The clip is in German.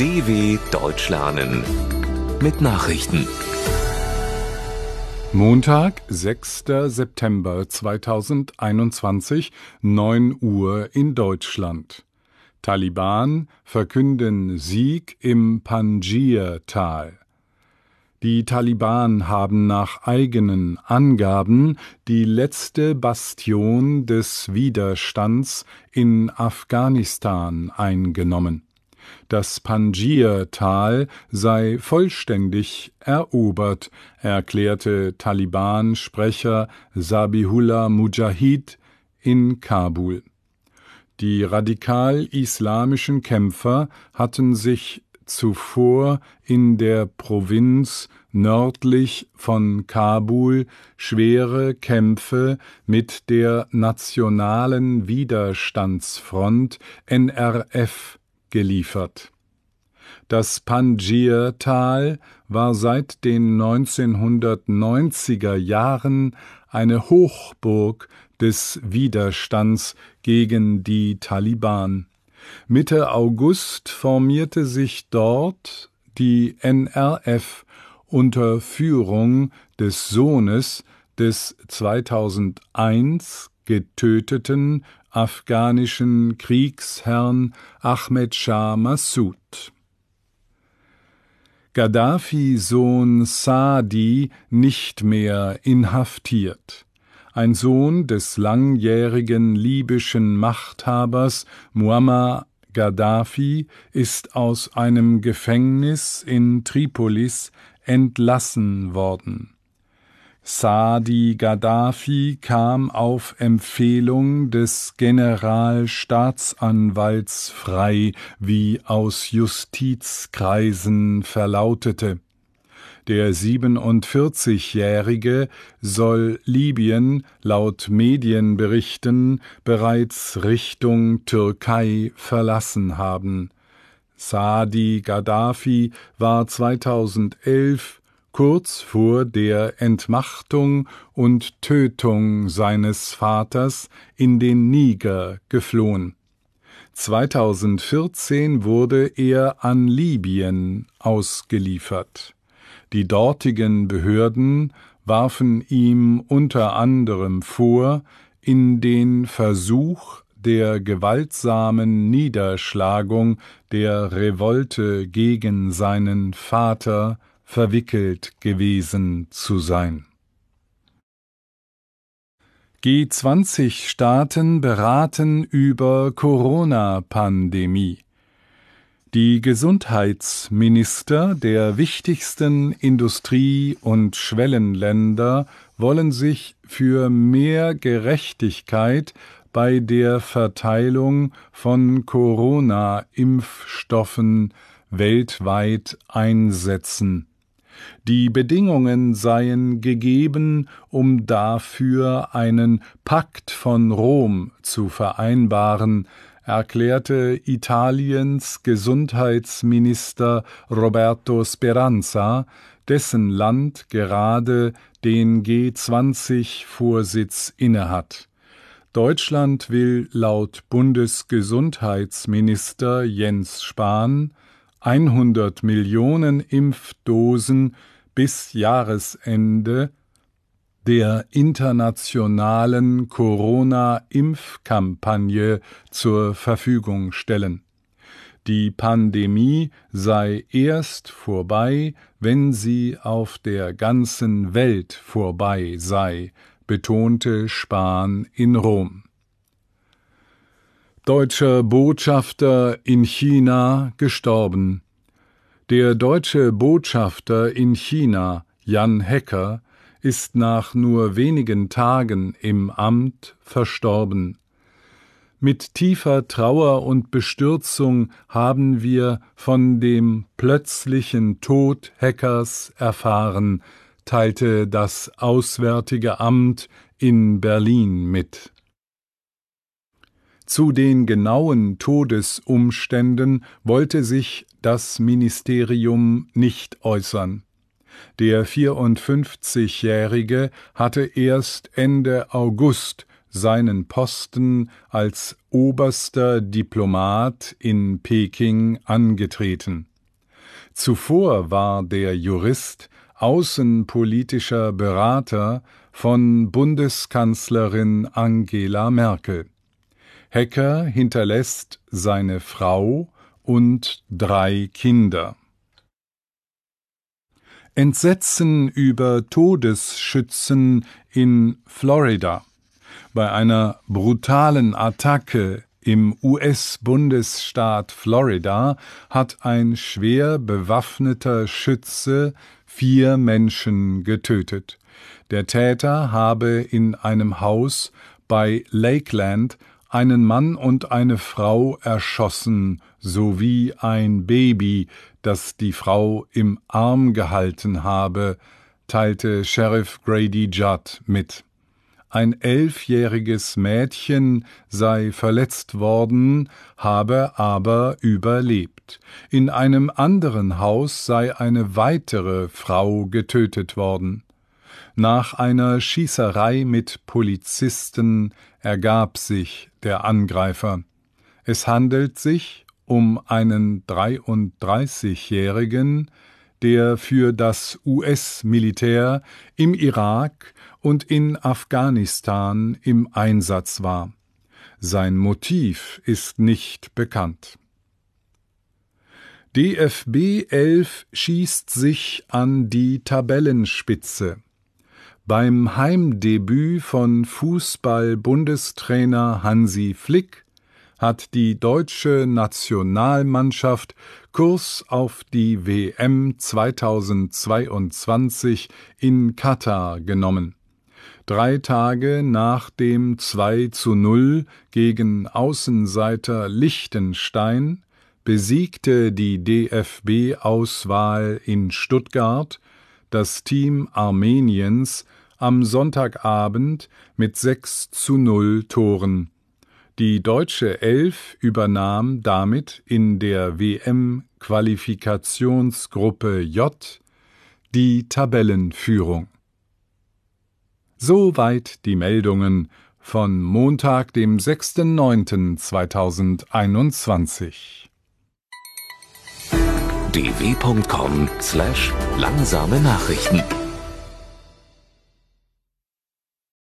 DW Deutsch lernen mit Nachrichten. Montag, 6. September 2021, 9 Uhr in Deutschland. Taliban verkünden Sieg im Panjir-Tal. Die Taliban haben nach eigenen Angaben die letzte Bastion des Widerstands in Afghanistan eingenommen. Das Panjir-Tal sei vollständig erobert, erklärte Taliban-Sprecher Sabihullah Mujahid in Kabul. Die radikal-islamischen Kämpfer hatten sich zuvor in der Provinz nördlich von Kabul schwere Kämpfe mit der Nationalen Widerstandsfront NRF geliefert. Das Panjir-Tal war seit den 1990er Jahren eine Hochburg des Widerstands gegen die Taliban. Mitte August formierte sich dort die NRF unter Führung des Sohnes des 2001 getöteten afghanischen Kriegsherrn Ahmed Shah Massoud. Gaddafi-Sohn Saadi nicht mehr inhaftiert. Ein Sohn des langjährigen libyschen Machthabers Muammar Gaddafi ist aus einem Gefängnis in Tripolis entlassen worden. Saadi Gaddafi kam auf Empfehlung des Generalstaatsanwalts frei, wie aus Justizkreisen verlautete. Der 47-Jährige soll Libyen laut Medienberichten bereits Richtung Türkei verlassen haben. Saadi Gaddafi war 2011 kurz vor der Entmachtung und Tötung seines Vaters in den Niger geflohen. 2014 wurde er an Libyen ausgeliefert. Die dortigen Behörden warfen ihm unter anderem vor, in den Versuch der gewaltsamen Niederschlagung der Revolte gegen seinen Vater verwickelt gewesen zu sein. G20-Staaten beraten über Corona-Pandemie. Die Gesundheitsminister der wichtigsten Industrie- und Schwellenländer wollen sich für mehr Gerechtigkeit bei der Verteilung von Corona-Impfstoffen weltweit einsetzen. Die Bedingungen seien gegeben, um dafür einen Pakt von Rom zu vereinbaren, erklärte Italiens Gesundheitsminister Roberto Speranza, dessen Land gerade den G20-Vorsitz innehat. Deutschland will laut Bundesgesundheitsminister Jens Spahn 100 Millionen Impfdosen bis Jahresende der internationalen Corona-Impfkampagne zur Verfügung stellen. Die Pandemie sei erst vorbei, wenn sie auf der ganzen Welt vorbei sei, betonte Spahn in Rom deutscher Botschafter in China gestorben. Der deutsche Botschafter in China, Jan Hecker, ist nach nur wenigen Tagen im Amt verstorben. Mit tiefer Trauer und Bestürzung haben wir von dem plötzlichen Tod Heckers erfahren, teilte das Auswärtige Amt in Berlin mit. Zu den genauen Todesumständen wollte sich das Ministerium nicht äußern. Der 54-Jährige hatte erst Ende August seinen Posten als oberster Diplomat in Peking angetreten Zuvor war der Jurist außenpolitischer Berater von Bundeskanzlerin Angela Merkel. Hecker hinterlässt seine Frau und drei Kinder. Entsetzen über Todesschützen in Florida. Bei einer brutalen Attacke im US-Bundesstaat Florida hat ein schwer bewaffneter Schütze vier Menschen getötet. Der Täter habe in einem Haus bei Lakeland einen Mann und eine Frau erschossen sowie ein Baby, das die Frau im Arm gehalten habe, teilte Sheriff Grady Judd mit. Ein elfjähriges Mädchen sei verletzt worden, habe aber überlebt. In einem anderen Haus sei eine weitere Frau getötet worden. Nach einer Schießerei mit Polizisten ergab sich der Angreifer. Es handelt sich um einen 33-Jährigen, der für das US-Militär im Irak und in Afghanistan im Einsatz war. Sein Motiv ist nicht bekannt. DFB 11 schießt sich an die Tabellenspitze. Beim Heimdebüt von Fußball-Bundestrainer Hansi Flick hat die deutsche Nationalmannschaft Kurs auf die WM 2022 in Katar genommen. Drei Tage nach dem 2 zu 0 gegen Außenseiter Liechtenstein besiegte die DFB-Auswahl in Stuttgart das Team Armeniens am Sonntagabend mit 6 zu 0 Toren. Die deutsche Elf übernahm damit in der WM-Qualifikationsgruppe J die Tabellenführung. Soweit die Meldungen von Montag, dem 6.9.2021. dw.com/langsame Nachrichten